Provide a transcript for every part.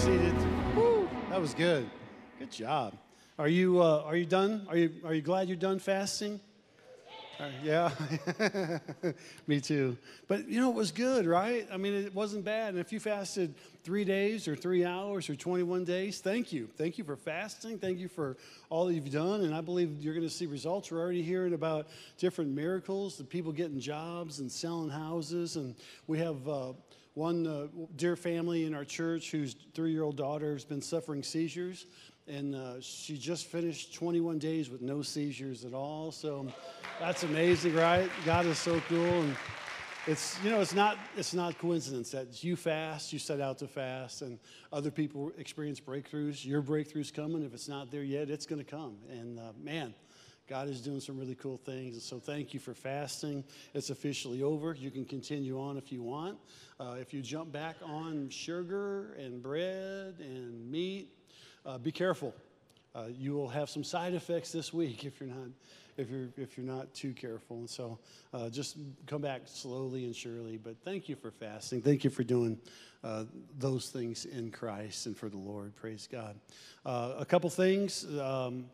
seated. Woo, that was good. Good job. Are you, uh, are you done? Are you, are you glad you're done fasting? Uh, yeah, me too. But you know, it was good, right? I mean, it wasn't bad. And if you fasted three days or three hours or 21 days, thank you. Thank you for fasting. Thank you for all that you've done. And I believe you're going to see results. We're already hearing about different miracles, the people getting jobs and selling houses. And we have uh, one uh, dear family in our church whose three year old daughter has been suffering seizures. And uh, she just finished 21 days with no seizures at all. So that's amazing, right? God is so cool. And it's, you know, it's not, it's not coincidence that you fast, you set out to fast, and other people experience breakthroughs. Your breakthrough's coming. If it's not there yet, it's going to come. And uh, man, God is doing some really cool things. And so thank you for fasting. It's officially over. You can continue on if you want. Uh, if you jump back on sugar and bread and meat, uh, be careful. Uh, you will have some side effects this week if you're not if you're if you're not too careful. And so, uh, just come back slowly and surely. But thank you for fasting. Thank you for doing uh, those things in Christ and for the Lord. Praise God. Uh, a couple things. Um,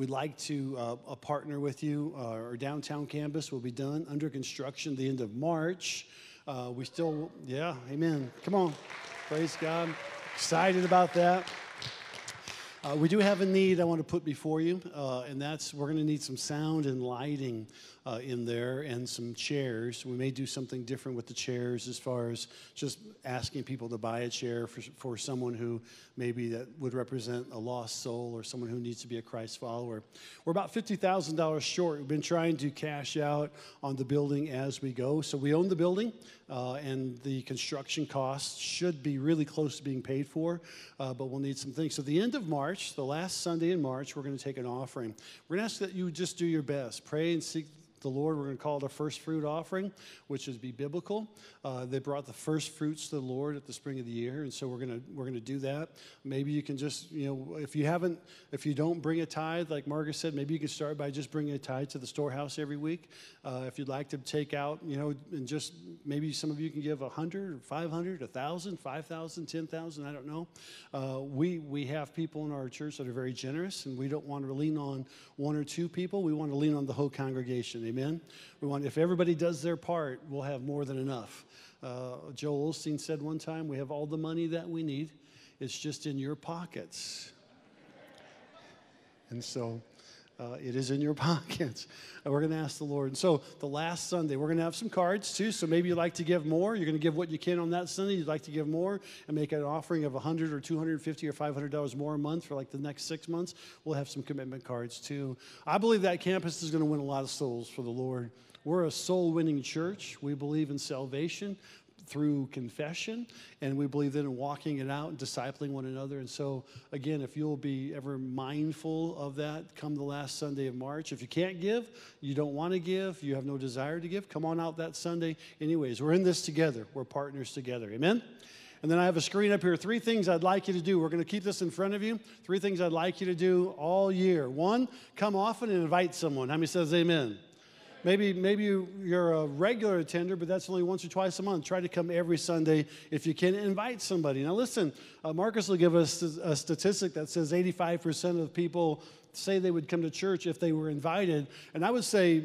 We'd like to uh, partner with you. Uh, our downtown campus will be done under construction the end of March. Uh, we still, yeah, amen. Come on. Praise God. Excited about that. Uh, we do have a need I want to put before you, uh, and that's we're going to need some sound and lighting uh, in there and some chairs. We may do something different with the chairs as far as just asking people to buy a chair for, for someone who maybe that would represent a lost soul or someone who needs to be a Christ follower. We're about $50,000 short. We've been trying to cash out on the building as we go. So we own the building, uh, and the construction costs should be really close to being paid for, uh, but we'll need some things. So the end of March, the last Sunday in March, we're going to take an offering. We're going to ask that you just do your best. Pray and seek the Lord. We're going to call it a first fruit offering, which is be biblical. Uh, they brought the first fruits to the Lord at the spring of the year, and so we're going to we're going to do that. Maybe you can just you know if you haven't if you don't bring a tithe, like Margaret said, maybe you can start by just bringing a tithe to the storehouse every week. Uh, if you'd like to take out you know and just maybe some of you can give a hundred or five hundred, a thousand, five thousand, ten thousand. I don't know. Uh, we we have people in our church that are very generous, and we don't want to lean on one or two people. We want to lean on the whole congregation. Amen. We want, if everybody does their part, we'll have more than enough. Uh, Joel Osteen said one time, we have all the money that we need. It's just in your pockets. And so uh, it is in your pockets. And we're going to ask the Lord. And so the last Sunday, we're going to have some cards too. So maybe you'd like to give more. You're going to give what you can on that Sunday. You'd like to give more and make an offering of 100 or 250 or 500 dollars more a month for like the next six months. We'll have some commitment cards too. I believe that campus is going to win a lot of souls for the Lord. We're a soul winning church. We believe in salvation through confession, and we believe in walking it out and discipling one another. And so, again, if you'll be ever mindful of that, come the last Sunday of March. If you can't give, you don't want to give, you have no desire to give, come on out that Sunday. Anyways, we're in this together. We're partners together. Amen. And then I have a screen up here. Three things I'd like you to do. We're going to keep this in front of you. Three things I'd like you to do all year. One, come often and invite someone. How many says amen? Maybe, maybe you're a regular attender, but that's only once or twice a month. Try to come every Sunday if you can. Invite somebody. Now, listen, uh, Marcus will give us a statistic that says 85% of people say they would come to church if they were invited. And I would say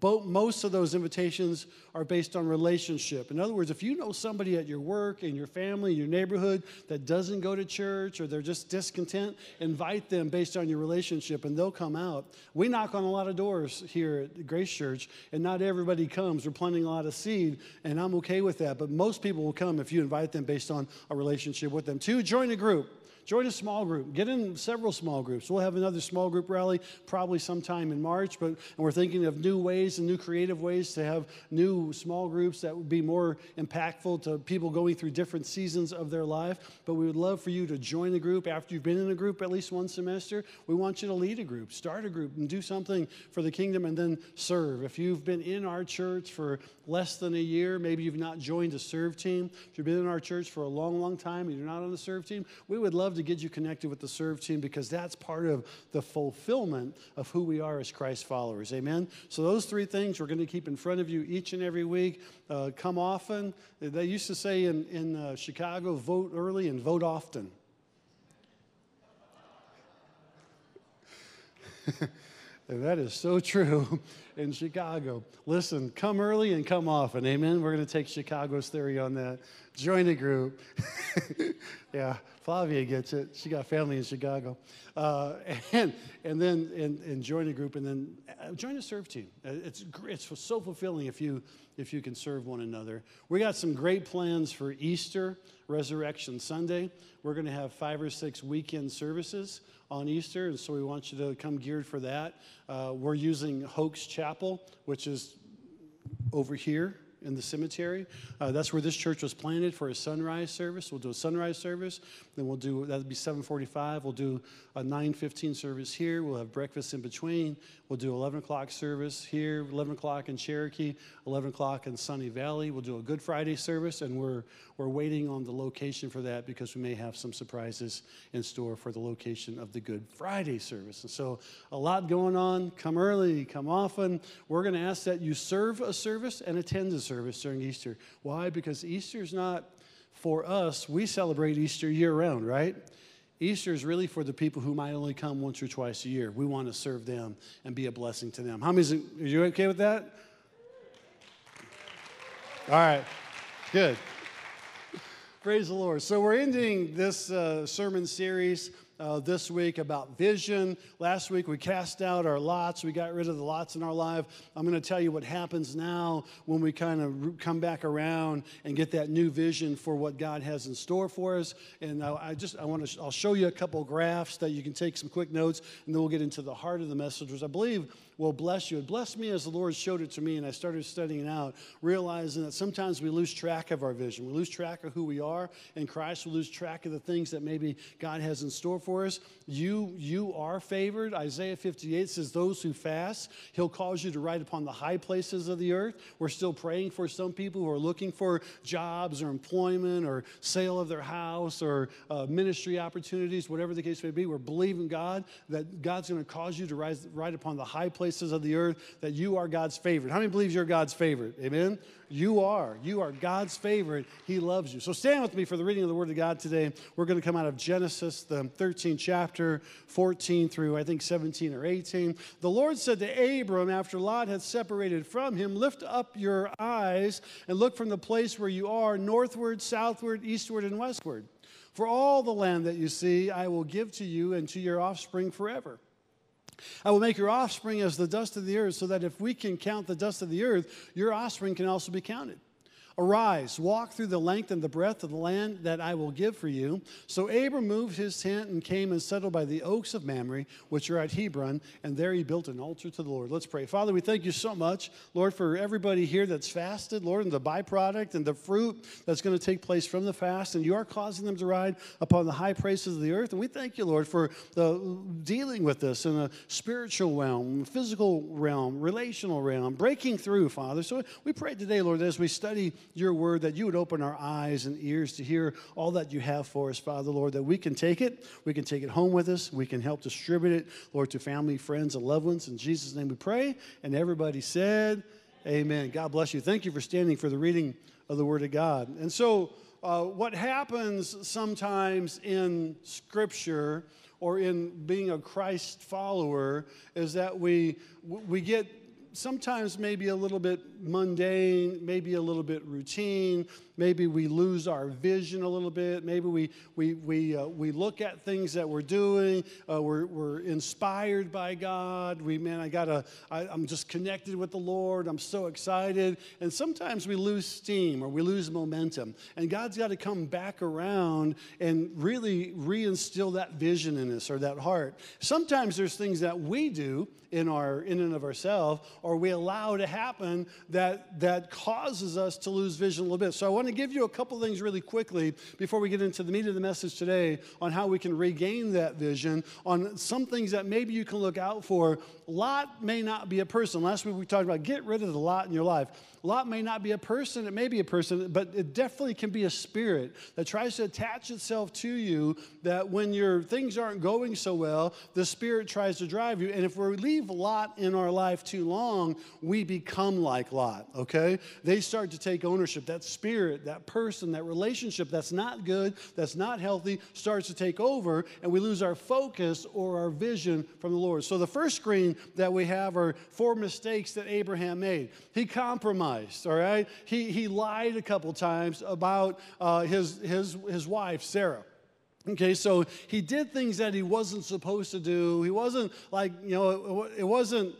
most of those invitations are based on relationship. In other words, if you know somebody at your work, in your family, your neighborhood that doesn't go to church or they're just discontent, invite them based on your relationship and they'll come out. We knock on a lot of doors here at Grace Church and not everybody comes. We're planting a lot of seed and I'm okay with that. But most people will come if you invite them based on a relationship with them. Two, join a group. Join a small group. Get in several small groups. We'll have another small group rally probably sometime in March, but and we're thinking of new ways and new creative ways to have new small groups that would be more impactful to people going through different seasons of their life. But we would love for you to join a group after you've been in a group at least one semester. We want you to lead a group, start a group, and do something for the kingdom and then serve. If you've been in our church for less than a year, maybe you've not joined a serve team. If you've been in our church for a long, long time and you're not on the serve team, we would love love to get you connected with the serve team because that's part of the fulfillment of who we are as Christ followers. Amen? So, those three things we're going to keep in front of you each and every week. Uh, come often. They used to say in, in uh, Chicago, vote early and vote often. And that is so true in Chicago. Listen, come early and come often. Amen. We're going to take Chicago's theory on that. Join a group. yeah, Flavia gets it. She got family in Chicago. Uh, and, and then and, and join a group and then uh, join a serve team. Uh, it's, it's so fulfilling if you, if you can serve one another. We got some great plans for Easter, Resurrection Sunday. We're going to have five or six weekend services on Easter, and so we want you to come geared for that. Uh, we're using Hoax Chapel, which is over here in the cemetery. Uh, that's where this church was planted for a sunrise service. We'll do a sunrise service. Then we'll do that'll be 7:45. We'll do a 9:15 service here. We'll have breakfast in between. We'll do 11 o'clock service here, 11 o'clock in Cherokee, 11 o'clock in Sunny Valley. We'll do a Good Friday service, and we're we're waiting on the location for that because we may have some surprises in store for the location of the Good Friday service. And so a lot going on. Come early, come often. We're going to ask that you serve a service and attend a service during Easter. Why? Because Easter is not for us. We celebrate Easter year round, right? Easter is really for the people who might only come once or twice a year. We want to serve them and be a blessing to them. How many? Are you okay with that? All right, good. Praise the Lord. So, we're ending this uh, sermon series uh, this week about vision. Last week we cast out our lots. We got rid of the lots in our life. I'm going to tell you what happens now when we kind of come back around and get that new vision for what God has in store for us. And I, I just I want to I'll show you a couple graphs that you can take some quick notes, and then we'll get into the heart of the message, which I believe will bless you. It blessed me as the Lord showed it to me, and I started studying it out, realizing that sometimes we lose track of our vision. We lose track of who we are in Christ. We lose track of the things that maybe God has in store for us. You, you are favored. Isaiah 58 says, Those who fast, He'll cause you to ride upon the high places of the earth. We're still praying for some people who are looking for jobs or employment or sale of their house or uh, ministry opportunities, whatever the case may be. We're believing God that God's going to cause you to rise, ride upon the high places of the earth, that you are God's favorite. How many believes you're God's favorite? Amen? You are. You are God's favorite. He loves you. So stand with me for the reading of the Word of God today. We're going to come out of Genesis, the 13th chapter, 14 through I think 17 or 18. The Lord said to Abram after Lot had separated from him, Lift up your eyes and look from the place where you are northward, southward, eastward, and westward. For all the land that you see, I will give to you and to your offspring forever. I will make your offspring as the dust of the earth, so that if we can count the dust of the earth, your offspring can also be counted. Arise, walk through the length and the breadth of the land that I will give for you. So Abram moved his tent and came and settled by the oaks of Mamre, which are at Hebron, and there he built an altar to the Lord. Let's pray. Father, we thank you so much, Lord, for everybody here that's fasted, Lord, and the byproduct and the fruit that's going to take place from the fast, and you are causing them to ride upon the high places of the earth. And we thank you, Lord, for the dealing with this in a spiritual realm, physical realm, relational realm, breaking through, Father. So we pray today, Lord, as we study your word, that you would open our eyes and ears to hear all that you have for us, Father, Lord, that we can take it, we can take it home with us, we can help distribute it, Lord, to family, friends, and loved ones. In Jesus' name we pray. And everybody said, Amen. God bless you. Thank you for standing for the reading of the Word of God. And so, uh, what happens sometimes in Scripture or in being a Christ follower is that we we get sometimes maybe a little bit mundane, maybe a little bit routine, maybe we lose our vision a little bit. Maybe we, we, we, uh, we look at things that we're doing. Uh, we're, we're inspired by God. We, man, I gotta, I, I'm just connected with the Lord. I'm so excited. And sometimes we lose steam or we lose momentum. And God's got to come back around and really reinstill that vision in us or that heart. Sometimes there's things that we do in our in and of ourselves, or we allow to happen that, that causes us to lose vision a little bit. So I want to give you a couple things really quickly before we get into the meat of the message today on how we can regain that vision, on some things that maybe you can look out for. Lot may not be a person. Last week we talked about get rid of the lot in your life. Lot may not be a person, it may be a person, but it definitely can be a spirit that tries to attach itself to you. That when your things aren't going so well, the spirit tries to drive you. And if we leave Lot in our life too long, we become like Lot, okay? They start to take ownership. That spirit, that person, that relationship that's not good, that's not healthy, starts to take over, and we lose our focus or our vision from the Lord. So the first screen that we have are four mistakes that Abraham made. He compromised all right? He, he lied a couple times about uh, his, his, his wife, Sarah. Okay, so he did things that he wasn't supposed to do. He wasn't like, you know, it wasn't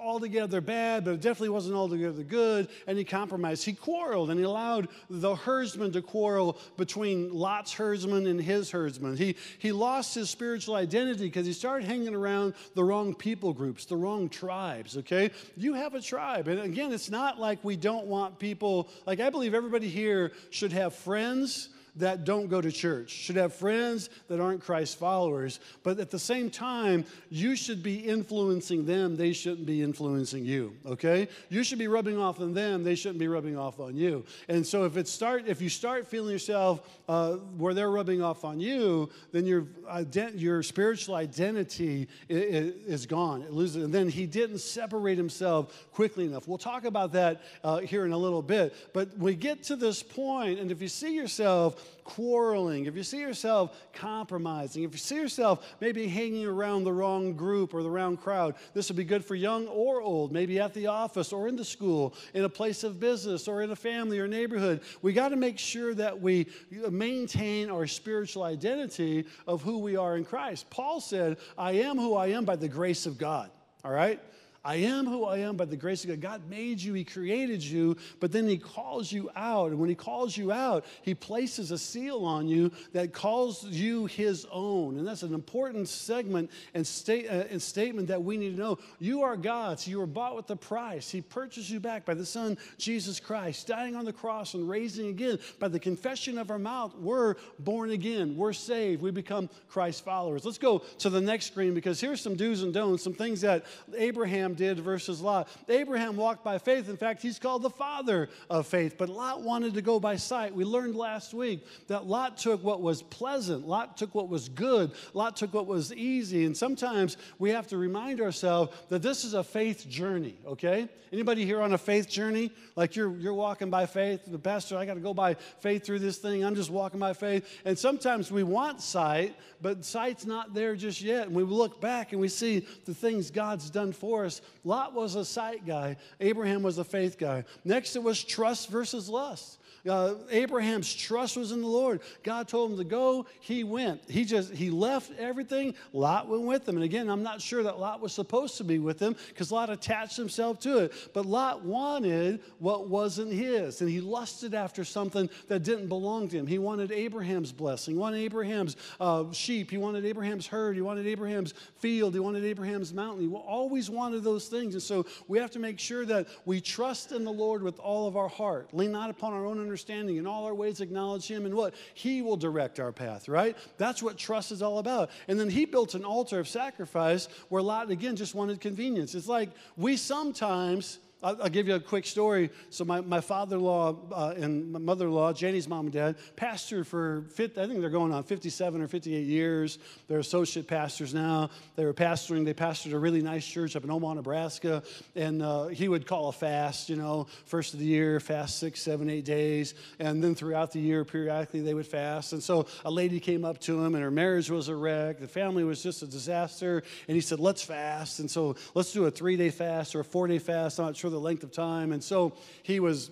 altogether bad, but it definitely wasn't altogether good. And he compromised. He quarreled and he allowed the herdsman to quarrel between Lot's herdsman and his herdsman. He, he lost his spiritual identity because he started hanging around the wrong people groups, the wrong tribes, okay? You have a tribe. And again, it's not like we don't want people, like, I believe everybody here should have friends that don't go to church, should have friends that aren't Christ followers. But at the same time, you should be influencing them. They shouldn't be influencing you, okay? You should be rubbing off on them. They shouldn't be rubbing off on you. And so if, it start, if you start feeling yourself uh, where they're rubbing off on you, then your, ident- your spiritual identity is, gone. It loses. And then he didn't separate himself quickly enough. We'll talk about that uh, here in a little bit. But we get to this point, and if you see yourself quarreling, if you see yourself compromising, if you see yourself maybe hanging around the wrong group or the wrong crowd, this would be good for young or old, maybe at the office or in the school, in a place of business or in a family or neighborhood. We got to make sure that we maintain our spiritual identity of who we are in Christ. Paul said, I am who I am by the grace of God. All right? I am who I am by the grace of God. God made you, He created you, but then He calls you out. And when He calls you out, He places a seal on you that calls you His own. And that's an important segment and, state, uh, and statement that we need to know. You are God's. You were bought with a price. He purchased you back by the Son, Jesus Christ, dying on the cross and raising again. By the confession of our mouth, we're born again. We're saved. We become Christ followers. Let's go to the next screen because here's some do's and don'ts, some things that Abraham did versus Lot. Abraham walked by faith. In fact, he's called the father of faith, but Lot wanted to go by sight. We learned last week that Lot took what was pleasant, Lot took what was good, Lot took what was easy. And sometimes we have to remind ourselves that this is a faith journey, okay? Anybody here on a faith journey? Like you're, you're walking by faith. The pastor, I got to go by faith through this thing. I'm just walking by faith. And sometimes we want sight, but sight's not there just yet. And we look back and we see the things God's done for us. Lot was a sight guy, Abraham was a faith guy. Next, it was trust versus lust. Uh, Abraham's trust was in the Lord. God told him to go. He went. He just he left everything. Lot went with him. And again, I'm not sure that Lot was supposed to be with him because Lot attached himself to it. But Lot wanted what wasn't his, and he lusted after something that didn't belong to him. He wanted Abraham's blessing. He wanted Abraham's uh, sheep. He wanted Abraham's herd. He wanted Abraham's field. He wanted Abraham's mountain. He always wanted those things. And so we have to make sure that we trust in the Lord with all of our heart. Lean not upon our own understanding understanding. In all our ways, acknowledge Him, and what? He will direct our path, right? That's what trust is all about. And then He built an altar of sacrifice where Lot, again, just wanted convenience. It's like we sometimes I'll, give you a quick story. So my, my father-in-law uh, and my mother-in-law, Janie's mom and dad, pastored for, 50, I think they're going on 57 or 58 years. They're associate pastors now. They were pastoring, they pastored a really nice church up in Omaha, Nebraska. And uh, he would call a fast, you know, first of the year, fast six, seven, eight days. And then throughout the year, periodically, they would fast. And so a lady came up to him and her marriage was a wreck. The family was just a disaster. And he said, let's fast. And so let's do a three-day fast or a four-day fast. I'm not sure the length of time. And so he was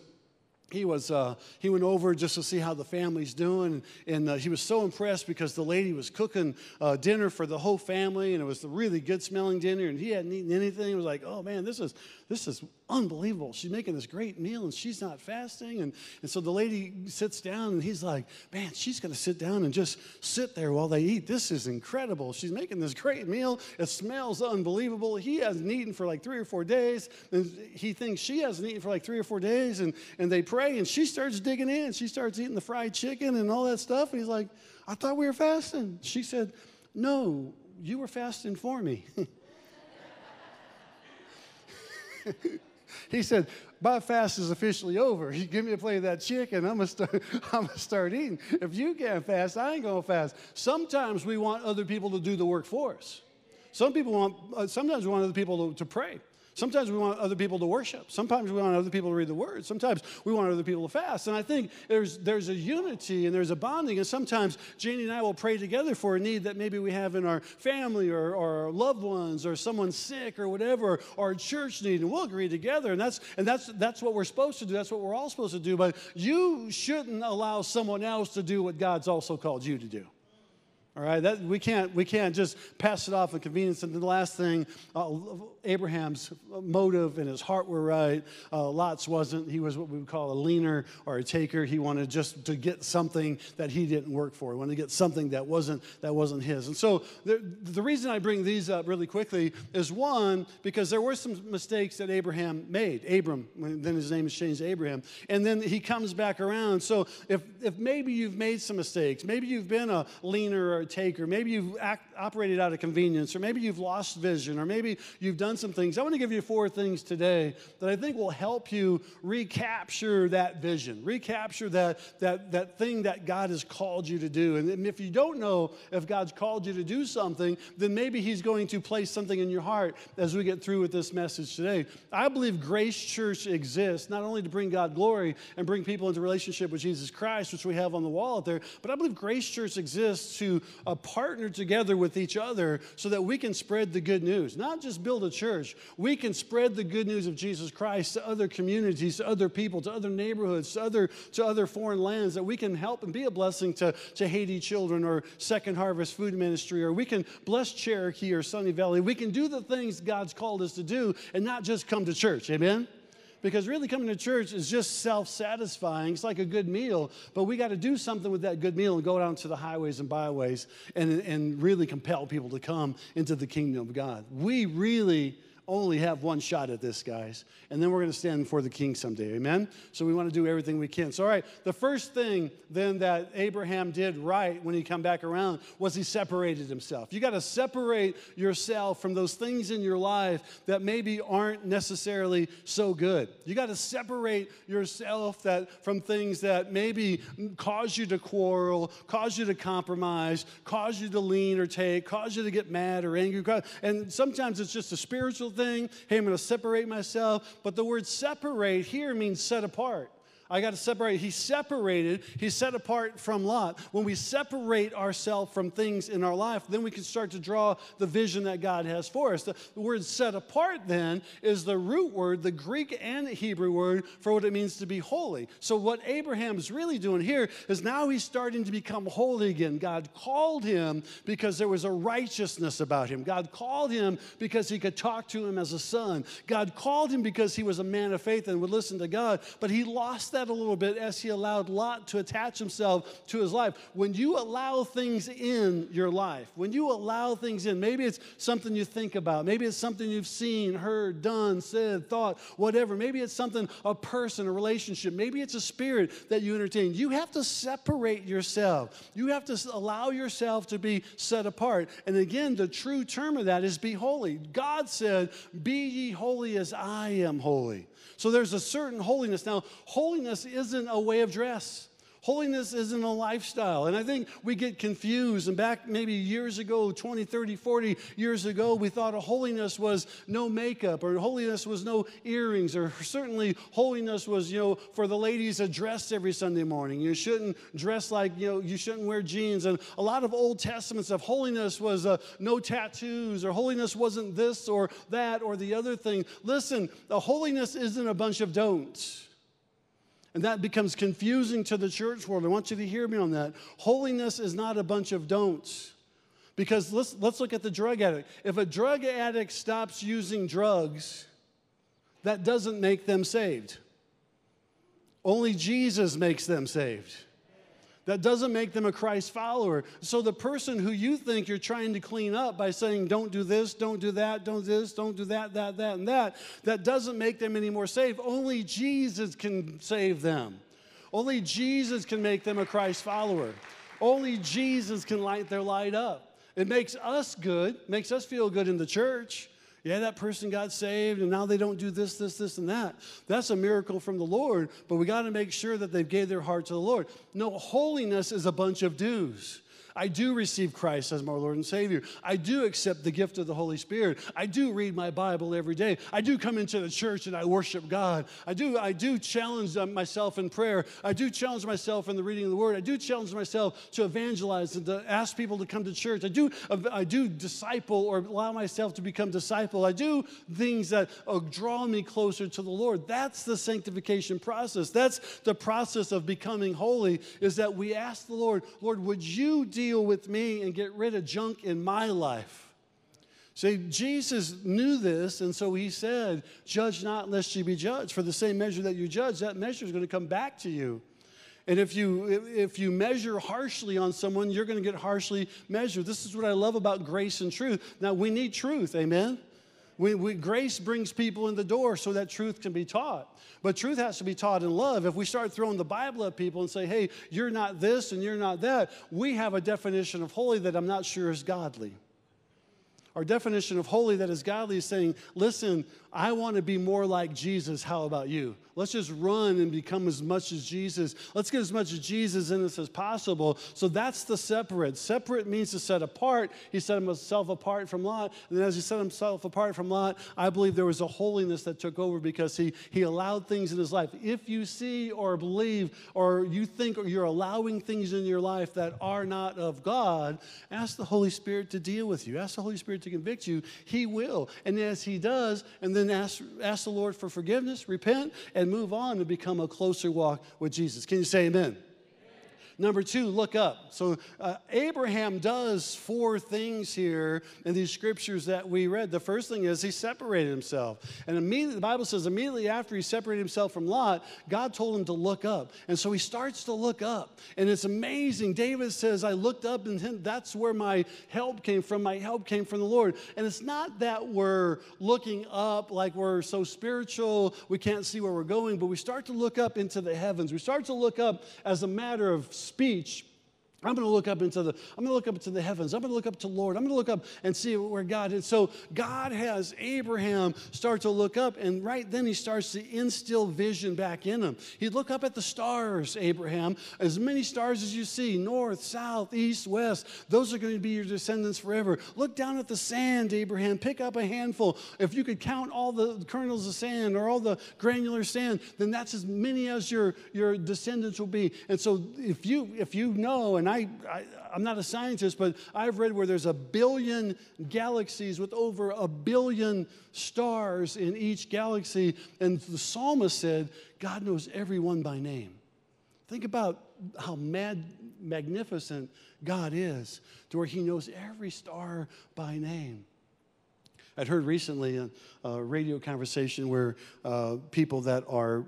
he was uh, he went over just to see how the family's doing. And uh, he was so impressed because the lady was cooking uh, dinner for the whole family. And it was a really good smelling dinner. And he hadn't eaten anything. He was like oh man this is this is unbelievable. She's making this great meal and she's not fasting. And, and so the lady sits down and he's like, Man, she's going to sit down and just sit there while they eat. This is incredible. She's making this great meal. It smells unbelievable. He hasn't eaten for like three or four days. And he thinks she hasn't eaten for like three or four days. And, and they pray and she starts digging in. She starts eating the fried chicken and all that stuff. And he's like, I thought we were fasting. She said, No, you were fasting for me. he said, my fast is officially over. You give me a plate of that chicken, I'm gonna start, I'm gonna start eating. If you can't fast, I ain't gonna fast. Sometimes we want other people to do the work for us. Some people want, uh, sometimes we want other people to, to pray. Sometimes we want other people to worship. Sometimes we want other people to read the word. Sometimes we want other people to fast. And I think there's, there's a unity and there's a bonding. And sometimes Janie and I will pray together for a need that maybe we have in our family or, or loved ones or someone sick or whatever, or a church need. And we'll agree together. And, that's, and that's, that's what we're supposed to do. That's what we're all supposed to do. But you shouldn't allow someone else to do what God's also called you to do. All right, that, we, can't, we can't just pass it off in convenience. And the last thing, uh, Abraham's motive and his heart were right. Uh, Lot's wasn't. He was what we would call a leaner or a taker. He wanted just to get something that he didn't work for. He wanted to get something that wasn't, that wasn't his. And so the, the reason I bring these up really quickly is one, because there were some mistakes that Abraham made. Abram, then his name is changed to Abraham. And then he comes back around. So if, if maybe you've made some mistakes, maybe you've been a leaner or take, or maybe you've act, operated out of convenience, or maybe you've lost vision, or maybe you've done some things. I want to give you four things today that I think will help you recapture that vision, recapture that, that, that thing that God has called you to do. And if you don't know if God's called you to do something, then maybe He's going to place something in your heart as we get through with this message today. I believe Grace Church exists not only to bring God glory and bring people into relationship with Jesus Christ, which we have on the wall out there, but I believe Grace Church exists to uh, partner together with each other so that we can spread the good news. Not just build a church, we can spread the good news of Jesus Christ to other communities, to other people, to other neighborhoods, to other, to other foreign lands, that we can help and be a blessing to, to Haiti children or Second Harvest Food Ministry, or we can bless Cherokee or Sunny Valley. We can do the things God's called us to do and not just come to church. Amen? Because really coming to church is just self satisfying. It's like a good meal, but we got to do something with that good meal and go down to the highways and byways and, and really compel people to come into the kingdom of God. We really only have one shot at this, guys. And then we're going to stand before the king someday. Amen? So we want to do everything we can. So, all right, the first thing then that Abraham did right when he come back around was he separated himself. You got to separate yourself from those things in your life that maybe aren't necessarily so good. You got to separate yourself that from things that maybe cause you to quarrel, cause you to compromise, cause you to lean or take, cause you to get mad or angry. And sometimes it's just a spiritual thing. Hey, I'm going to separate myself. But the word separate here means set apart. I got to separate. He separated, he's set apart from Lot. When we separate ourselves from things in our life, then we can start to draw the vision that God has for us. The, the word set apart then is the root word, the Greek and Hebrew word for what it means to be holy. So, what Abraham is really doing here is now he's starting to become holy again. God called him because there was a righteousness about him. God called him because he could talk to him as a son. God called him because he was a man of faith and would listen to God, but he lost that a little bit as he allowed Lot to attach himself to his life. When you allow things in your life, when you allow things in, maybe it's something you think about, maybe it's something you've seen, heard, done, said, thought, whatever. Maybe it's something, a person, a relationship, maybe it's a spirit that you entertain. You have to separate yourself. You have to allow yourself to be set apart. And again, the true term of that is be holy. God said, Be ye holy as I am holy. So there's a certain holiness. Now, holiness isn't a way of dress. Holiness isn't a lifestyle. And I think we get confused. And back maybe years ago, 20, 30, 40 years ago, we thought a holiness was no makeup or holiness was no earrings or certainly holiness was, you know, for the ladies a dress every Sunday morning. You shouldn't dress like, you know, you shouldn't wear jeans. And a lot of Old Testament stuff, holiness was uh, no tattoos or holiness wasn't this or that or the other thing. Listen, the holiness isn't a bunch of don'ts. And that becomes confusing to the church world. I want you to hear me on that. Holiness is not a bunch of don'ts. Because let's, let's look at the drug addict. If a drug addict stops using drugs, that doesn't make them saved. Only Jesus makes them saved. That doesn't make them a Christ follower. So the person who you think you're trying to clean up by saying, don't do this, don't do that, don't do this, don't do that, that, that, and that, that doesn't make them any more saved. Only Jesus can save them. Only Jesus can make them a Christ follower. Only Jesus can light their light up. It makes us good, makes us feel good in the church yeah, that person got saved and now they don't do this, this, this, and that. That's a miracle from the Lord, but we got to make sure that they've gave their heart to the Lord. No, holiness is a bunch of do's. I do receive Christ as my Lord and Savior. I do accept the gift of the Holy Spirit. I do read my Bible every day. I do come into the church and I worship God. I do, I do challenge myself in prayer. I do challenge myself in the reading of the Word. I do challenge myself to evangelize and to ask people to come to church. I do, I do disciple or allow myself to become disciple. I do things that uh, draw me closer to the Lord. That's the sanctification process. That's the process of becoming holy. Is that we ask the Lord, Lord, would you deal deal with me and get rid of junk in my life. See, Jesus knew this, and so he said, Judge not lest you be judged. For the same measure that you judge, that measure is going to come back to you. And if you, if you measure harshly on someone, you're going to get harshly measured. This is what I love about grace and truth. Now, we need truth, amen? We, we, grace brings people in the door so that truth can be taught. But truth has to be taught in love. If we start throwing the Bible at people and say, hey, you're not this and you're not that, we have a definition of holy that I'm not sure is godly. Our definition of holy that is godly is saying, listen, I want to be more like Jesus. How about you? Let's just run and become as much as Jesus. Let's get as much of Jesus in us as possible. So that's the separate. Separate means to set apart. He set himself apart from Lot. And as he set himself apart from Lot, I believe there was a holiness that took over because he, he allowed things in his life. If you see or believe or you think or you're allowing things in your life that are not of God, ask the Holy Spirit to deal with you. Ask the Holy Spirit to convict you. He will. And as he does, and then ask, ask the Lord for forgiveness, repent, and move on to become a closer walk with Jesus. Can you say amen? Number two, look up. So, uh, Abraham does four things here in these scriptures that we read. The first thing is he separated himself. And immediately, the Bible says, immediately after he separated himself from Lot, God told him to look up. And so he starts to look up. And it's amazing. David says, I looked up, and that's where my help came from. My help came from the Lord. And it's not that we're looking up like we're so spiritual, we can't see where we're going, but we start to look up into the heavens. We start to look up as a matter of speech I'm going to look up into the I'm going to look up into the heavens. I'm going to look up to Lord. I'm going to look up and see where God is. So God has Abraham start to look up and right then he starts to instill vision back in him. He'd look up at the stars, Abraham, as many stars as you see, north, south, east, west. Those are going to be your descendants forever. Look down at the sand, Abraham. Pick up a handful. If you could count all the kernels of sand or all the granular sand, then that's as many as your your descendants will be. And so if you if you know and I I, I, I'm not a scientist, but I've read where there's a billion galaxies with over a billion stars in each galaxy. And the psalmist said, God knows everyone by name. Think about how mad, magnificent God is, to where He knows every star by name. I'd heard recently a, a radio conversation where uh, people that are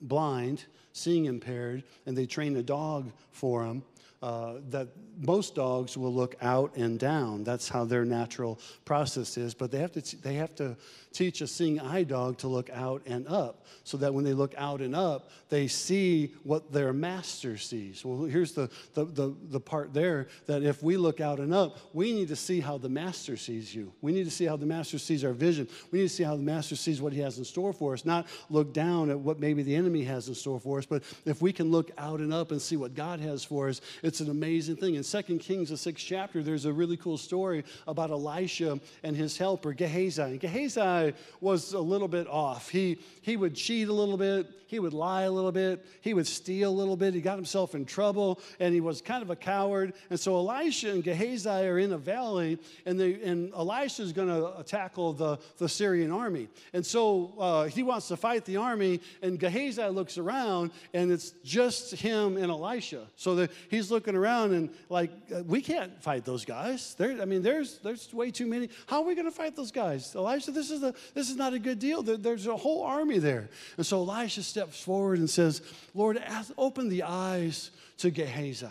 blind, seeing impaired, and they train a dog for them uh, that most dogs will look out and down. That's how their natural process is. But they have to, they have to teach a seeing eye dog to look out and up so that when they look out and up, they see what their master sees. Well, here's the, the, the, the part there that if we look out and up, we need to see how the master sees you. We need to see how the master sees our vision. We need to see how the master sees what he has in store for us, not look down at what maybe the enemy has in store for us. But if we can look out and up and see what God has for us, it's an amazing thing. In 2 Kings, the sixth chapter, there's a really cool story about Elisha and his helper, Gehazi. And Gehazi was a little bit off. He, he would cheat a little bit, he would lie a little bit, he would steal a little bit. He got himself in trouble, and he was kind of a coward. And so Elisha and Gehazi are in a valley, and, they, and Elisha is going to tackle the, the Syrian army. And so uh, he wants to fight the army, and Gehazi looks around, and it's just him and Elisha. So the, he's looking looking around and like, uh, we can't fight those guys. There, I mean, there's, there's way too many. How are we going to fight those guys? Elisha, this is, a, this is not a good deal. There, there's a whole army there. And so Elisha steps forward and says, Lord, ask, open the eyes to Gehazi.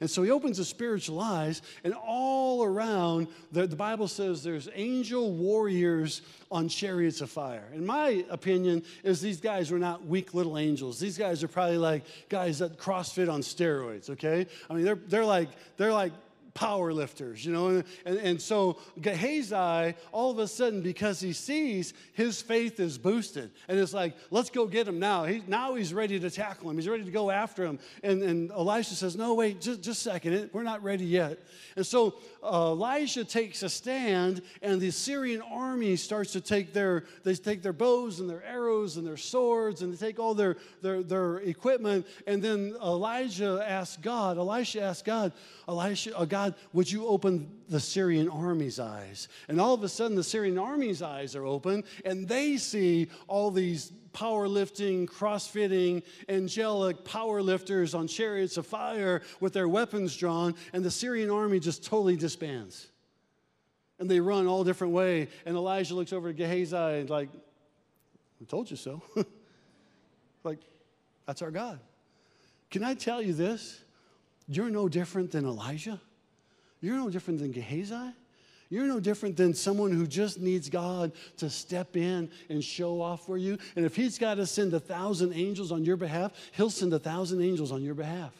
And so he opens the spiritual eyes, and all around, the, the, Bible says there's angel warriors on chariots of fire. In my opinion, is these guys were not weak little angels. These guys are probably like guys that CrossFit on steroids, okay? I mean, they're, they're like, they're like power lifters, you know. And, and, so Gehazi, all of a sudden, because he sees, his faith is boosted. And it's like, let's go get him now. He, now he's ready to tackle him. He's ready to go after him. And, and Elisha says, no, wait, just, just a second. We're not ready yet. And so uh, Elisha takes a stand, and the Syrian army starts to take their, they take their bows and their arrows and their swords, and they take all their, their, their equipment. And then Elijah asks God, Elisha asks God, Elisha, uh, God, would you open the Syrian army's eyes? And all of a sudden, the Syrian army's eyes are open, and they see all these powerlifting, crossfitting, angelic powerlifters on chariots of fire with their weapons drawn, and the Syrian army just totally disbands. And they run all different way. And Elijah looks over at Gehazi and like, I told you so. like, that's our God. Can I tell you this? You're no different than Elijah. You're no different than Gehazi. You're no different than someone who just needs God to step in and show off for you. And if He's got to send a thousand angels on your behalf, He'll send a thousand angels on your behalf.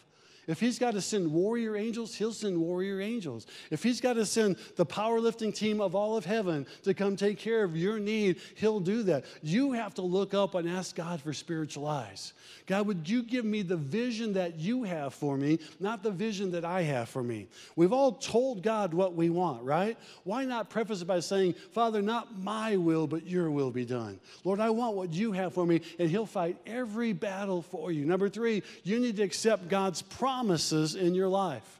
If he's got to send warrior angels, he'll send warrior angels. If he's got to send the powerlifting team of all of heaven to come take care of your need, he'll do that. You have to look up and ask God for spiritual eyes. God, would you give me the vision that you have for me, not the vision that I have for me? We've all told God what we want, right? Why not preface it by saying, Father, not my will, but your will be done? Lord, I want what you have for me, and he'll fight every battle for you. Number three, you need to accept God's promise promises in your life.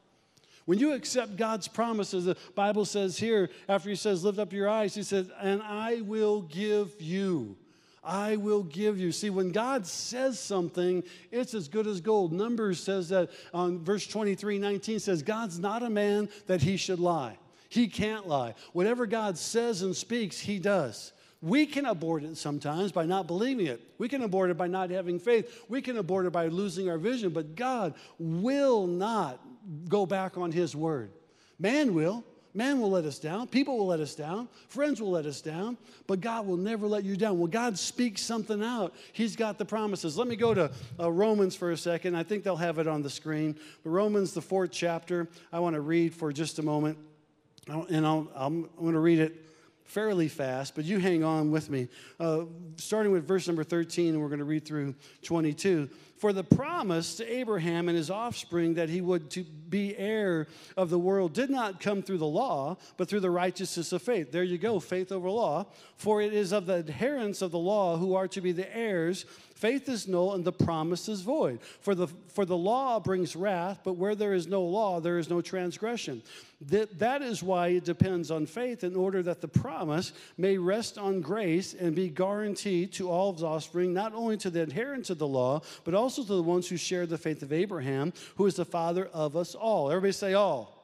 When you accept God's promises, the Bible says here, after he says, Lift up your eyes, he says, And I will give you. I will give you. See, when God says something, it's as good as gold. Numbers says that on verse 23 19 says, God's not a man that he should lie. He can't lie. Whatever God says and speaks, he does. We can abort it sometimes by not believing it. We can abort it by not having faith. We can abort it by losing our vision. But God will not go back on His word. Man will. Man will let us down. People will let us down. Friends will let us down. But God will never let you down. When God speaks something out, He's got the promises. Let me go to uh, Romans for a second. I think they'll have it on the screen. But Romans, the fourth chapter, I want to read for just a moment. And I'll, I'm going to read it fairly fast, but you hang on with me. Uh, starting with verse number 13, and we're going to read through 22. For the promise to Abraham and his offspring that he would to be heir of the world did not come through the law, but through the righteousness of faith. There you go, faith over law. For it is of the adherents of the law who are to be the heirs Faith is null and the promise is void. For the, for the law brings wrath, but where there is no law, there is no transgression. That, that is why it depends on faith in order that the promise may rest on grace and be guaranteed to all of his offspring, not only to the adherents of the law, but also to the ones who share the faith of Abraham, who is the father of us all. Everybody say all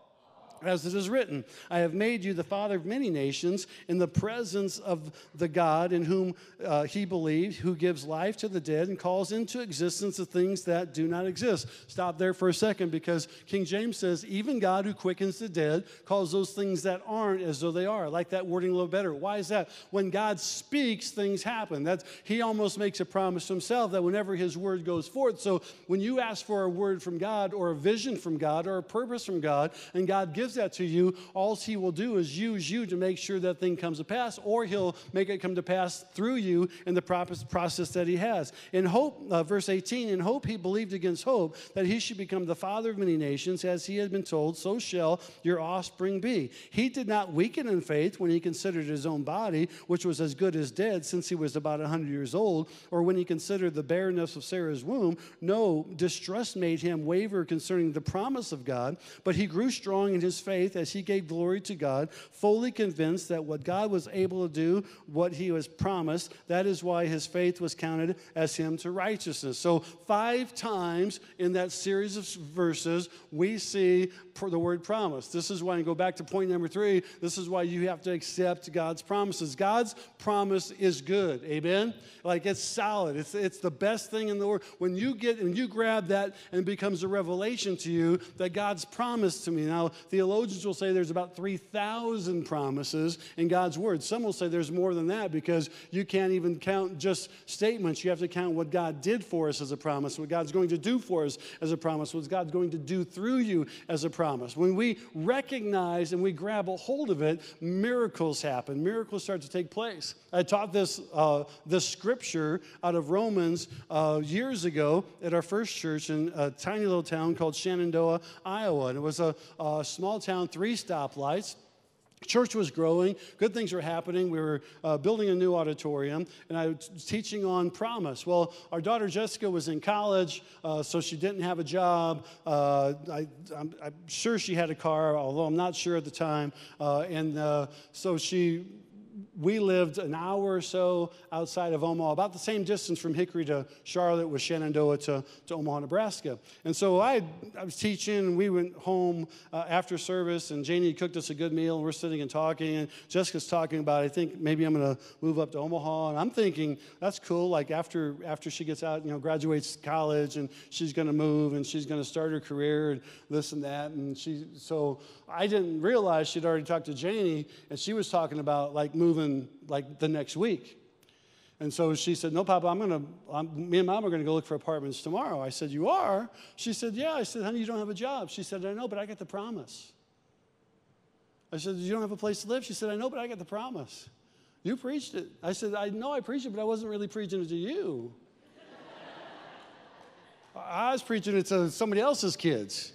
as it is written, I have made you the father of many nations in the presence of the God in whom uh, he believed, who gives life to the dead and calls into existence the things that do not exist. Stop there for a second because King James says, even God who quickens the dead calls those things that aren't as though they are. I like that wording a little better. Why is that? When God speaks, things happen. That's, he almost makes a promise to himself that whenever his word goes forth. So when you ask for a word from God or a vision from God or a purpose from God, and God gives gives that to you, all he will do is use you to make sure that thing comes to pass, or he'll make it come to pass through you in the process that he has. In hope, uh, verse 18, in hope he believed against hope that he should become the father of many nations, as he had been told, so shall your offspring be. He did not weaken in faith when he considered his own body, which was as good as dead since he was about 100 years old, or when he considered the barrenness of Sarah's womb. No, distrust made him waver concerning the promise of God, but he grew strong in his faith as he gave glory to God, fully convinced that what God was able to do, what he was promised, that is why his faith was counted as him to righteousness. So, five times in that series of verses, we see the word promise. This is why, and go back to point number three, this is why you have to accept God's promises. God's promise is good. Amen? Like it's solid. It's, it's the best thing in the world. When you get and you grab that and becomes a revelation to you that God's promised to me. Now, theologians will say there's about 3,000 promises in God's word. Some will say there's more than that because you can't even count just statements. You have to count what God did for us as a promise, what God's going to do for us as a promise, what God's going to do through you as a promise. When we recognize and we grab a hold of it, miracles happen. Miracles start to take place. I taught this, uh, this scripture out of Romans uh, years ago at our first church in a tiny little town called Shenandoah, Iowa. And it was a, a small town, three stoplights. Church was growing, good things were happening. We were uh, building a new auditorium, and I was teaching on promise. Well, our daughter Jessica was in college, uh, so she didn't have a job. Uh, I, am sure she had a car, although I'm not sure at the time. Uh, and uh, so she we lived an hour or so outside of Omaha, about the same distance from Hickory to Charlotte with Shenandoah to, to Omaha, Nebraska. And so I, I was teaching, and we went home uh, after service, and Janie cooked us a good meal, and we're sitting and talking, and Jessica's talking about, I think maybe I'm going to move up to Omaha, and I'm thinking, that's cool, like after, after she gets out, you know, graduates college, and she's going to move, and she's going to start her career, and this and that, and she, so I didn't realize she'd already talked to Janie, and she was talking about like moving like the next week. And so she said, No, Papa, I'm going to, me and Mom are to go look for apartments tomorrow. I said, You are? She said, Yeah. I said, Honey, you don't have a job. She said, I know, but I got the promise. I said, You don't have a place to live? She said, I know, but I got the promise. You preached it. I said, I know I preached it, but I wasn't really preaching it to you. I was preaching it to somebody else's kids.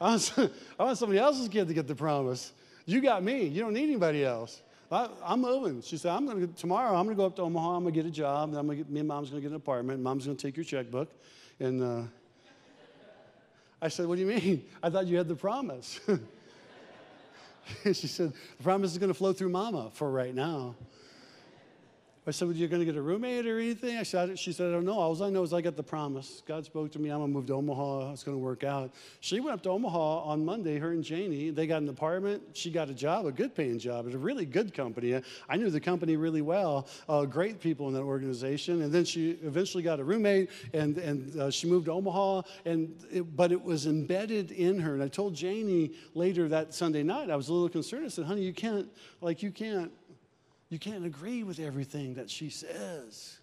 I want, I want somebody else's kid to get the promise. You got me. You don't need anybody else. I, am moving. She said, I'm going to, tomorrow, I'm going to go up to Omaha. I'm going to get a job. And I'm gonna get, me and mom's going to get an apartment. Mom's going to take your checkbook. And uh, I said, What do you mean? I thought you had the promise. she said, The promise is going to flow through mama for right now. I said, well, you're going to get a roommate or anything? I said, she said, I don't know. All I know is I got the promise. God spoke to me. I'm going to move to Omaha. It's going to work out. She went up to Omaha on Monday, her and Janie. They got an apartment. She got a job, a good paying job at a really good company. I knew the company really well. Uh, great people in that organization. And then she eventually got a roommate and, and uh, she moved to Omaha. And it, but it was embedded in her. And I told Janie later that Sunday night, I was a little concerned. I said, honey, you can't, like, you can't you can't agree with everything that she says.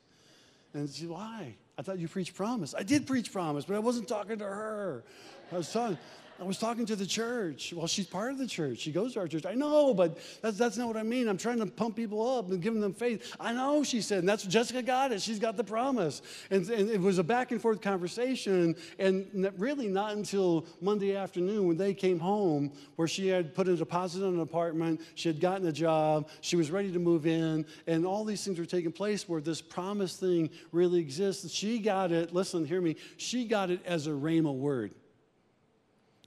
And she, why? I thought you preached promise. I did preach promise, but I wasn't talking to her. I was talking. I was talking to the church. Well, she's part of the church. She goes to our church. I know, but that's, that's not what I mean. I'm trying to pump people up and give them faith. I know, she said. And that's Jessica got it. She's got the promise. And, and it was a back and forth conversation. And really not until Monday afternoon when they came home, where she had put a deposit on an apartment, she had gotten a job, she was ready to move in, and all these things were taking place where this promise thing really exists. She got it, listen, hear me, she got it as a rhema word.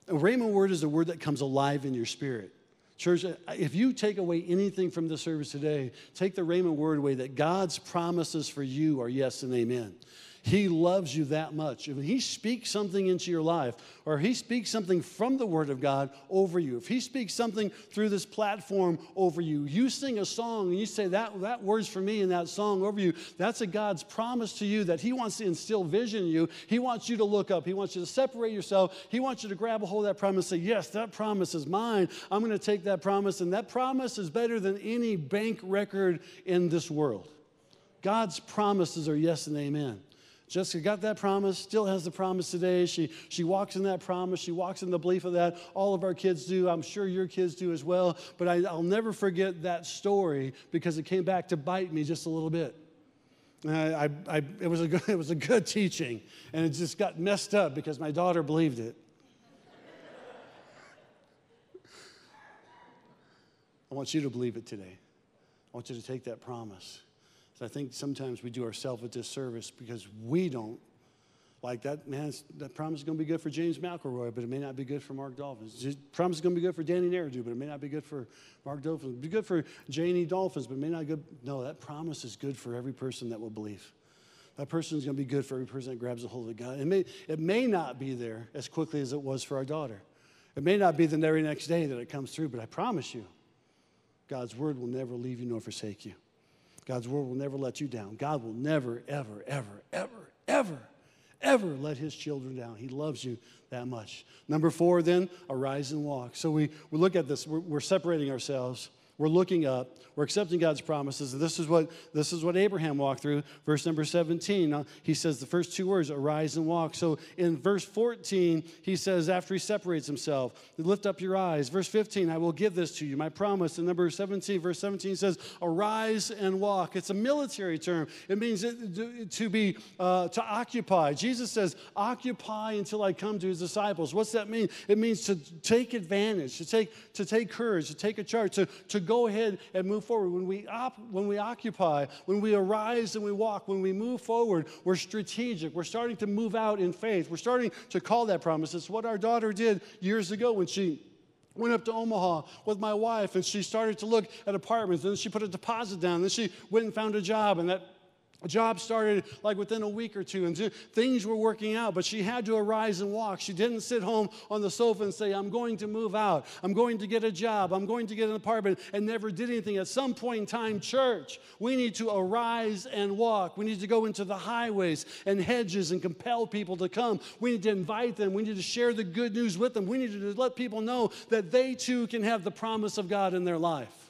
A rhema word is a word that comes alive in your spirit. Church, if you take away anything from the service today, take the rhema word away that God's promises for you are yes and amen. He loves you that much. If He speaks something into your life, or He speaks something from the Word of God over you, if He speaks something through this platform over you, you sing a song and you say, That, that word's for me in that song over you, that's a God's promise to you that He wants to instill vision in you. He wants you to look up. He wants you to separate yourself. He wants you to grab a hold of that promise and say, Yes, that promise is mine. I'm going to take that promise, and that promise is better than any bank record in this world. God's promises are yes and amen. Jessica got that promise, still has the promise today. She, she walks in that promise. She walks in the belief of that. All of our kids do. I'm sure your kids do as well. But I, I'll never forget that story because it came back to bite me just a little bit. I, I, it, was a good, it was a good teaching, and it just got messed up because my daughter believed it. I want you to believe it today. I want you to take that promise. So I think sometimes we do ourselves a disservice because we don't Like that, man, that promise is going to be good for James McElroy, but it may not be good for Mark Dolphins. Promise is going to be good for Danny Naradu, but it may not be good for Mark Dolphins. Be good for Janie Dolphins, but it may not be good. No, that promise is good for every person that will believe. That person is going to be good for every person that grabs a hold of God. It may, it may not be there as quickly as it was for our daughter. It may not be the very next day that it comes through, but I promise you, God's word will never leave you nor forsake you. God's word will never let you down. God will never, ever, ever, ever, ever ever let his children down. He loves you that much. Number four, then, arise and walk. So we, we look at this, we're, we're separating ourselves we're looking up. We're accepting God's promises. This is what, this is what Abraham walked through. Verse number 17, uh, he says the first two words, arise and walk. So in verse 14, he says, after he separates himself, lift up your eyes. Verse 15, I will give this to you, my promise. And number 17, verse 17 says, arise and walk. It's a military term. It means to be, uh, to occupy. Jesus says, occupy until I come to his disciples. What's that mean? It means to take advantage, to take, to take courage, to take a charge, to, to go ahead and move forward. When we, op- when we occupy, when we arise and we walk, when we move forward, we're strategic. We're starting to move out in faith. We're starting to call that promise. It's what our daughter did years ago when she went up to Omaha with my wife and she started to look at apartments. Then she put a deposit down. Then she went and found a job, and that job started like within a week or two, and things were working out, but she had to arise and walk. She didn't sit home on the sofa and say, I'm going to move out, I'm going to get a job, I'm going to get an apartment, and never did anything. At some point in time, church, we need to arise and walk. We need to go into the highways and hedges and compel people to come. We need to invite them, we need to share the good news with them. We need to let people know that they too can have the promise of God in their life.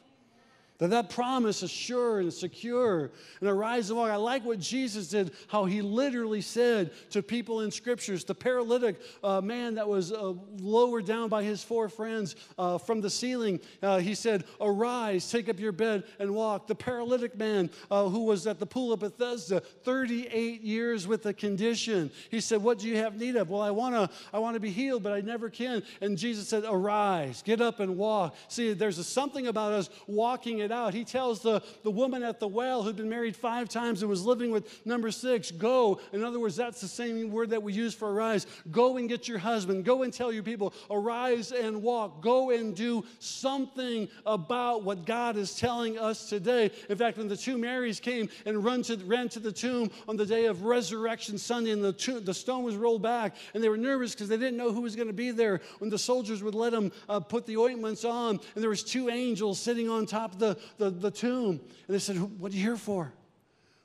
That that promise is sure and secure and arise and walk. I like what Jesus did, how he literally said to people in scriptures, the paralytic uh, man that was uh, lowered down by his four friends uh, from the ceiling, uh, he said, Arise, take up your bed and walk. The paralytic man uh, who was at the pool of Bethesda, 38 years with a condition, he said, What do you have need of? Well, I want to I wanna be healed, but I never can. And Jesus said, Arise, get up and walk. See, there's a, something about us walking it out. He tells the, the woman at the well who'd been married five times and was living with number six, go. In other words, that's the same word that we use for arise. Go and get your husband. Go and tell your people, arise and walk. Go and do something about what God is telling us today. In fact, when the two Marys came and run to, ran to the tomb on the day of Resurrection Sunday and the, tomb, the stone was rolled back, and they were nervous because they didn't know who was going to be there when the soldiers would let them uh, put the ointments on, and there was two angels sitting on top of the, the, the, tomb. And they said, What are you here for?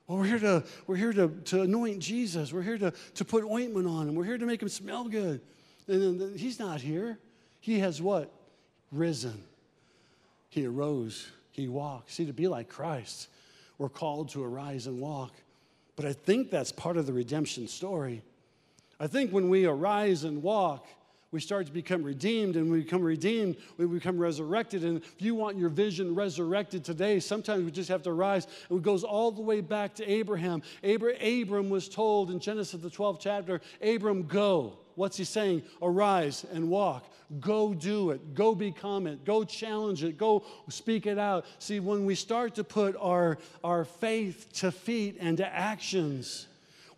Well, we're here to, we're here to, to anoint Jesus. We're here to, to put ointment on him. We're here to make him smell good. And he's not here. He has what? Risen. He arose. He walked. See, to be like Christ, we're called to arise and walk. But I think that's part of the redemption story. I think when we arise and walk, we start to become redeemed, and we become redeemed, we become resurrected. And if you want your vision resurrected today, sometimes we just have to rise. And it goes all the way back to Abraham. Abra- Abram was told in Genesis, the 12th chapter, Abram, go. What's he saying? Arise and walk. Go do it. Go become it. Go challenge it. Go speak it out. See, when we start to put our, our faith to feet and to actions,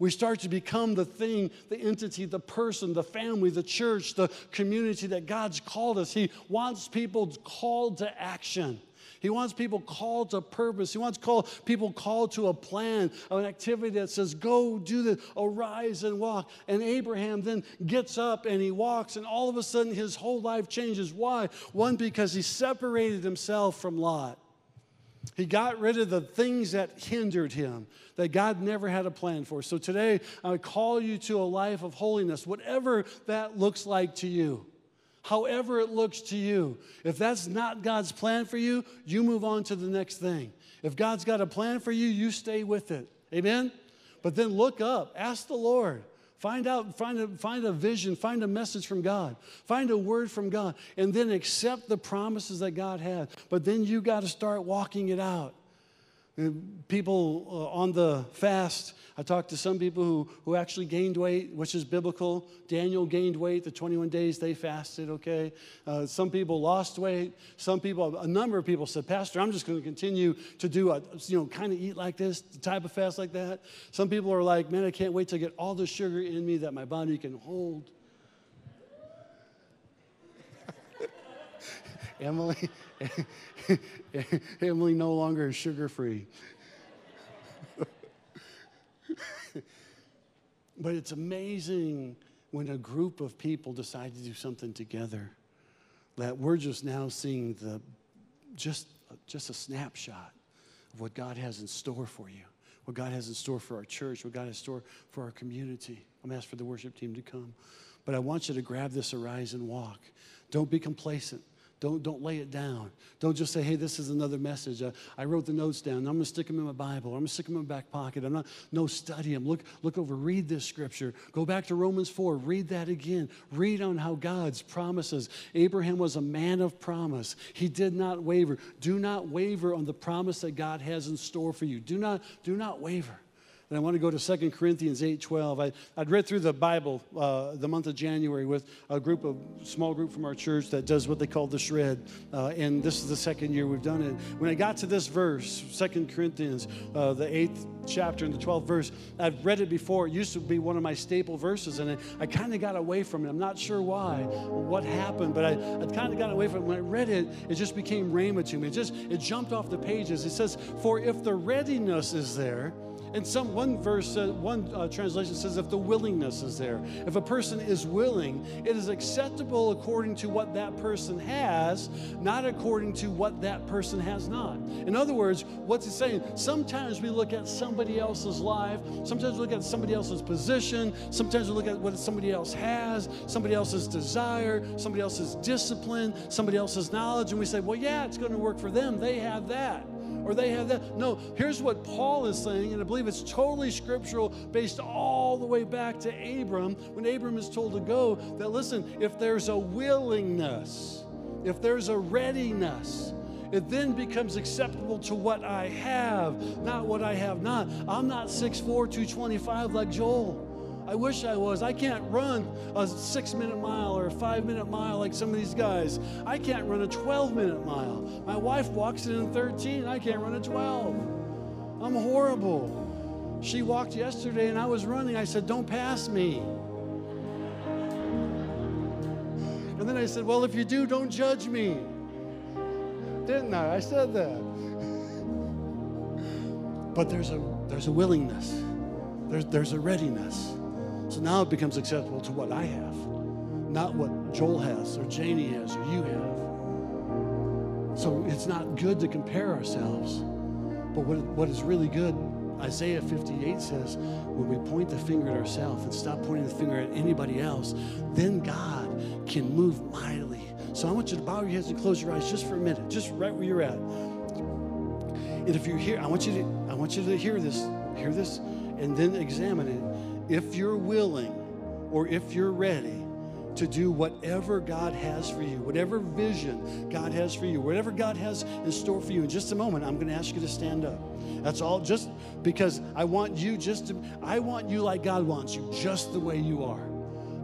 we start to become the thing, the entity, the person, the family, the church, the community that God's called us. He wants people called to action. He wants people called to purpose. He wants call, people called to a plan, an activity that says, Go do this, arise and walk. And Abraham then gets up and he walks, and all of a sudden his whole life changes. Why? One, because he separated himself from Lot. He got rid of the things that hindered him, that God never had a plan for. So today, I call you to a life of holiness, whatever that looks like to you. However, it looks to you. If that's not God's plan for you, you move on to the next thing. If God's got a plan for you, you stay with it. Amen? But then look up, ask the Lord, Find out, find a, find a vision, find a message from God, find a word from God, and then accept the promises that God had. But then you got to start walking it out. Uh, People uh, on the fast, I talked to some people who, who actually gained weight, which is biblical. Daniel gained weight the 21 days they fasted, okay? Uh, some people lost weight. Some people, a number of people said, Pastor, I'm just going to continue to do a, you know, kind of eat like this, type of fast like that. Some people are like, man, I can't wait to get all the sugar in me that my body can hold. Emily, Emily no longer is sugar free. but it's amazing when a group of people decide to do something together that we're just now seeing the just just a snapshot of what God has in store for you, what God has in store for our church, what God has in store for our community. I'm asked for the worship team to come. But I want you to grab this horizon walk. Don't be complacent. Don't, don't lay it down. Don't just say, hey, this is another message. I wrote the notes down. I'm going to stick them in my Bible. I'm going to stick them in my back pocket. I'm not, no, study them. Look, look over, read this scripture. Go back to Romans 4. Read that again. Read on how God's promises. Abraham was a man of promise. He did not waver. Do not waver on the promise that God has in store for you. Do not, do not waver. And I want to go to 2 Corinthians 8.12. I, I'd read through the Bible uh, the month of January with a group of, small group from our church that does what they call the shred. Uh, and this is the second year we've done it. When I got to this verse, 2 Corinthians, uh, the 8th chapter and the 12th verse, I've read it before. It used to be one of my staple verses, and I, I kind of got away from it. I'm not sure why, what happened, but I, I kind of got away from it. When I read it, it just became rhema to me. It just, it jumped off the pages. It says, for if the readiness is there, and some one verse, uh, one uh, translation says, if the willingness is there, if a person is willing, it is acceptable according to what that person has, not according to what that person has not. In other words, what's it saying? Sometimes we look at somebody else's life, sometimes we look at somebody else's position, sometimes we look at what somebody else has, somebody else's desire, somebody else's discipline, somebody else's knowledge, and we say, well, yeah, it's going to work for them. They have that or they have that. No, here's what Paul is saying, and I believe it's totally scriptural, based all the way back to Abram, when Abram is told to go, that listen, if there's a willingness, if there's a readiness, it then becomes acceptable to what I have, not what I have not. I'm not 6'4, 225 like Joel. I wish I was. I can't run a six minute mile or a five minute mile like some of these guys. I can't run a 12 minute mile. My wife walks it in 13. I can't run a 12. I'm horrible. She walked yesterday and I was running. I said, Don't pass me. And then I said, Well, if you do, don't judge me. Didn't I? I said that. But there's a, there's a willingness, there's, there's a readiness. So now it becomes acceptable to what I have, not what Joel has or Janie has or you have. So it's not good to compare ourselves. But what, what is really good, Isaiah 58 says, when we point the finger at ourselves and stop pointing the finger at anybody else, then God can move mightily. So I want you to bow your heads and close your eyes just for a minute, just right where you're at. And if you're here, I want you to, I want you to hear this, hear this, and then examine it if you're willing or if you're ready to do whatever God has for you, whatever vision God has for you, whatever God has in store for you. In just a moment, I'm going to ask you to stand up. That's all, just because I want you just to, I want you like God wants you, just the way you are.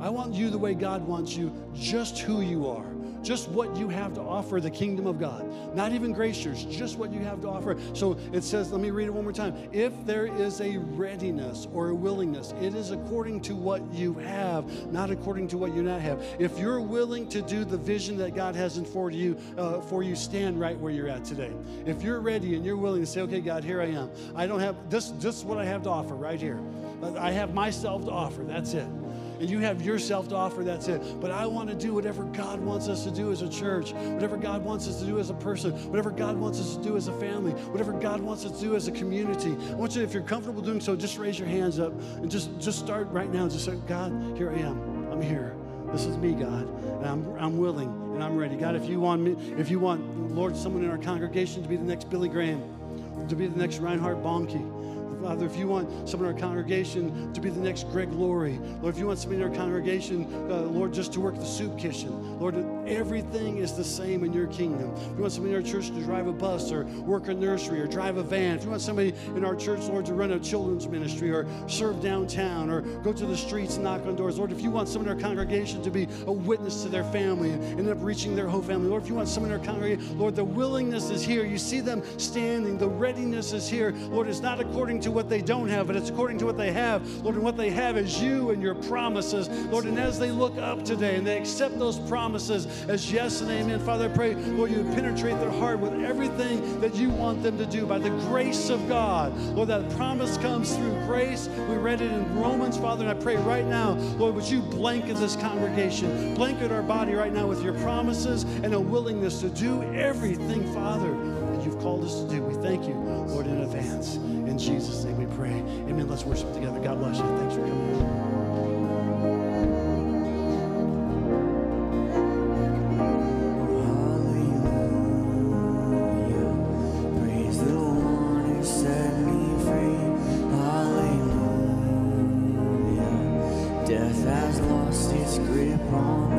I want you the way God wants you, just who you are just what you have to offer the kingdom of God. Not even grace church, just what you have to offer. So it says, let me read it one more time. If there is a readiness or a willingness, it is according to what you have, not according to what you not have. If you're willing to do the vision that God has in for you, uh, for you, stand right where you're at today. If you're ready and you're willing to say, okay, God, here I am. I don't have this, this is what I have to offer right here. I have myself to offer. That's it and you have yourself to offer, that's it. But I want to do whatever God wants us to do as a church, whatever God wants us to do as a person, whatever God wants us to do as a family, whatever God wants us to do as a community. I want you, if you're comfortable doing so, just raise your hands up and just, just start right now. Just say, God, here I am. I'm here. This is me, God, and I'm, I'm willing and I'm ready. God, if you want me, if you want, Lord, someone in our congregation to be the next Billy Graham, to be the next Reinhard Bonnke, Father, if you want someone in our congregation to be the next Greg Laurie, Lord, if you want somebody in our congregation, uh, Lord, just to work the soup kitchen, Lord, everything is the same in your kingdom. If you want somebody in our church to drive a bus or work a nursery or drive a van, if you want somebody in our church, Lord, to run a children's ministry or serve downtown or go to the streets and knock on doors, Lord, if you want someone in our congregation to be a witness to their family and end up reaching their whole family, Lord, if you want someone in our congregation, Lord, the willingness is here. You see them standing, the readiness is here. Lord, it's not according to what they don't have, but it's according to what they have. Lord, and what they have is you and your promises. Lord, and as they look up today and they accept those promises as yes and amen, Father, I pray, Lord, you would penetrate their heart with everything that you want them to do by the grace of God. Lord, that promise comes through grace. We read it in Romans, Father, and I pray right now, Lord, would you blanket this congregation, blanket our body right now with your promises and a willingness to do everything, Father, that you've called us to do. We thank you, Lord, in advance. In Jesus' name we pray. Amen. Let's worship together. God bless you. Thanks for coming. Its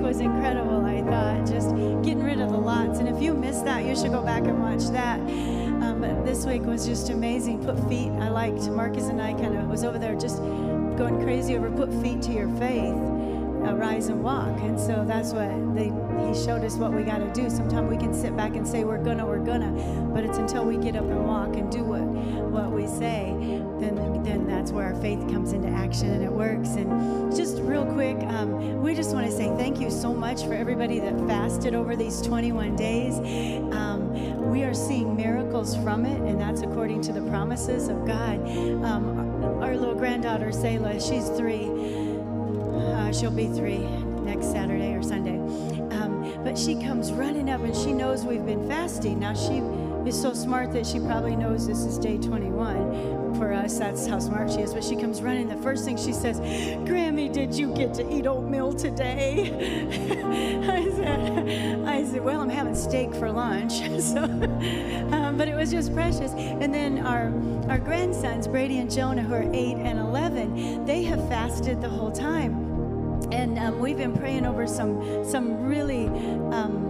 was incredible, I thought, just getting rid of the lots. And if you missed that, you should go back and watch that. Um, but this week was just amazing. Put feet, I liked. Marcus and I kind of was over there just going crazy over put feet to your faith. Uh, rise and walk, and so that's what they, he showed us what we got to do. Sometimes we can sit back and say we're gonna, we're gonna, but it's until we get up and walk and do what what we say, then then that's where our faith comes into action and it works. And just real quick, um, we just want to say thank you so much for everybody that fasted over these 21 days. Um, we are seeing miracles from it, and that's according to the promises of God. Um, our, our little granddaughter, Selah, she's three. Uh, she'll be three next Saturday or Sunday. Um, but she comes running up and she knows we've been fasting. Now, she is so smart that she probably knows this is day 21. For us, that's how smart she is. But she comes running. The first thing she says, Grammy, did you get to eat oatmeal today? I said, I said, well, I'm having steak for lunch. so, um, but it was just precious. And then our, our grandsons, Brady and Jonah, who are 8 and 11, they have fasted the whole time and um, we've been praying over some some really um,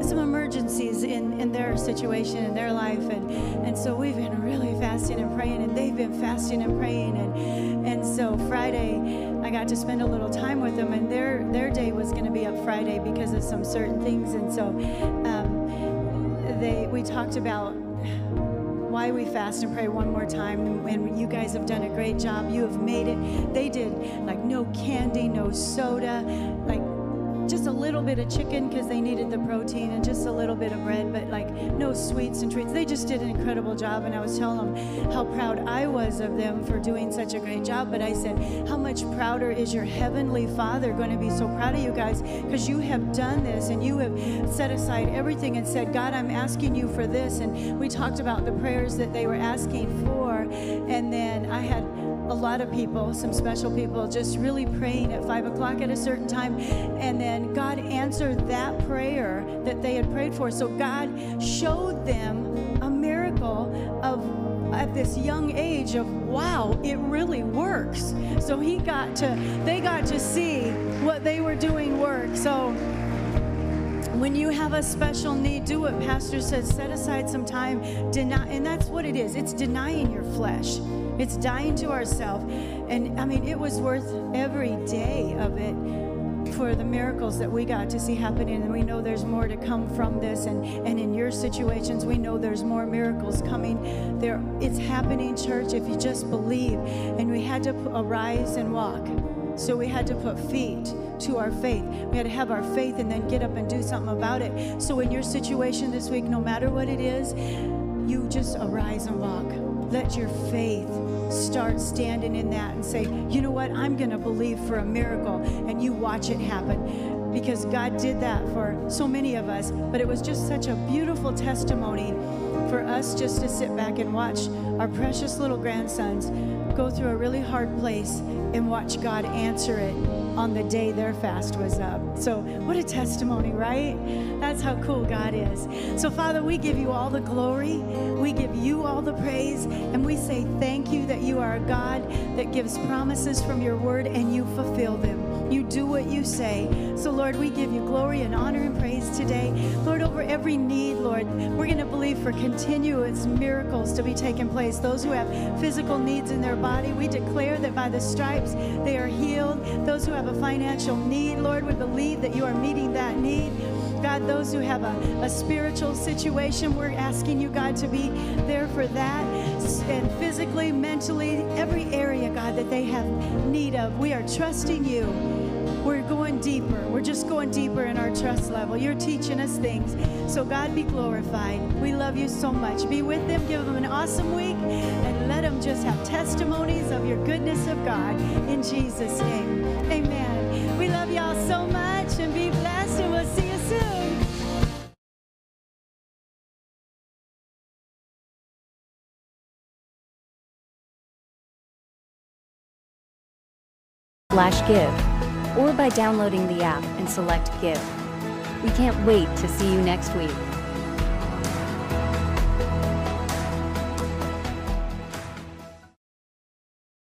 some emergencies in, in their situation in their life. And and so we've been really fasting and praying and they've been fasting and praying. And and so Friday I got to spend a little time with them and their their day was going to be up Friday because of some certain things. And so um, they we talked about why we fast and pray one more time. And you guys have done a great job. You have made it. They did like no candy, no soda, like just a little bit of chicken because they needed the protein and just a little bit of bread, but like no sweets and treats. They just did an incredible job. And I was telling them how proud I was of them for doing such a great job. But I said, How much prouder is your heavenly Father going to be so proud of you guys because you have done this and you have set aside everything and said, God, I'm asking you for this. And we talked about the prayers that they were asking for. And then I had a lot of people, some special people, just really praying at five o'clock at a certain time. And then God answered that prayer that they had prayed for. So God showed them a miracle of at this young age of wow it really works so he got to they got to see what they were doing work so when you have a special need, do what Pastor said Set aside some time, deny, and that's what it is. It's denying your flesh. It's dying to ourselves. And I mean, it was worth every day of it for the miracles that we got to see happening. And we know there's more to come from this. And, and in your situations, we know there's more miracles coming. There, it's happening, church, if you just believe. And we had to arise and walk. So we had to put feet to our faith. We had to have our faith and then get up and do something about it. So in your situation this week, no matter what it is, you just arise and walk. Let your faith start standing in that and say, you know what, I'm going to believe for a miracle, and you watch it happen. Because God did that for so many of us, but it was just such a beautiful testimony for us just to sit back and watch our precious little grandsons go through a really hard place and watch God answer it on the day their fast was up. So, what a testimony, right? That's how cool God is. So, Father, we give you all the glory, we give you all the praise, and we say thank you that you are a God that gives promises from your word and you fulfill them. You do what you say. So, Lord, we give you glory and honor and praise today. Lord, over every need, Lord, we're going to believe for continuous miracles to be taking place. Those who have physical needs in their body, we declare that by the stripes they are healed. Those who have a financial need, Lord, we believe that you are meeting that need. God, those who have a, a spiritual situation, we're asking you, God, to be there for that. And physically, mentally, every area, God, that they have need of, we are trusting you. We're going deeper. We're just going deeper in our trust level. You're teaching us things. So, God, be glorified. We love you so much. Be with them. Give them an awesome week. And let them just have testimonies of your goodness of God. In Jesus' name. Amen. We love y'all so much. And be blessed. And we'll see you soon. slash give or by downloading the app and select give. We can't wait to see you next week.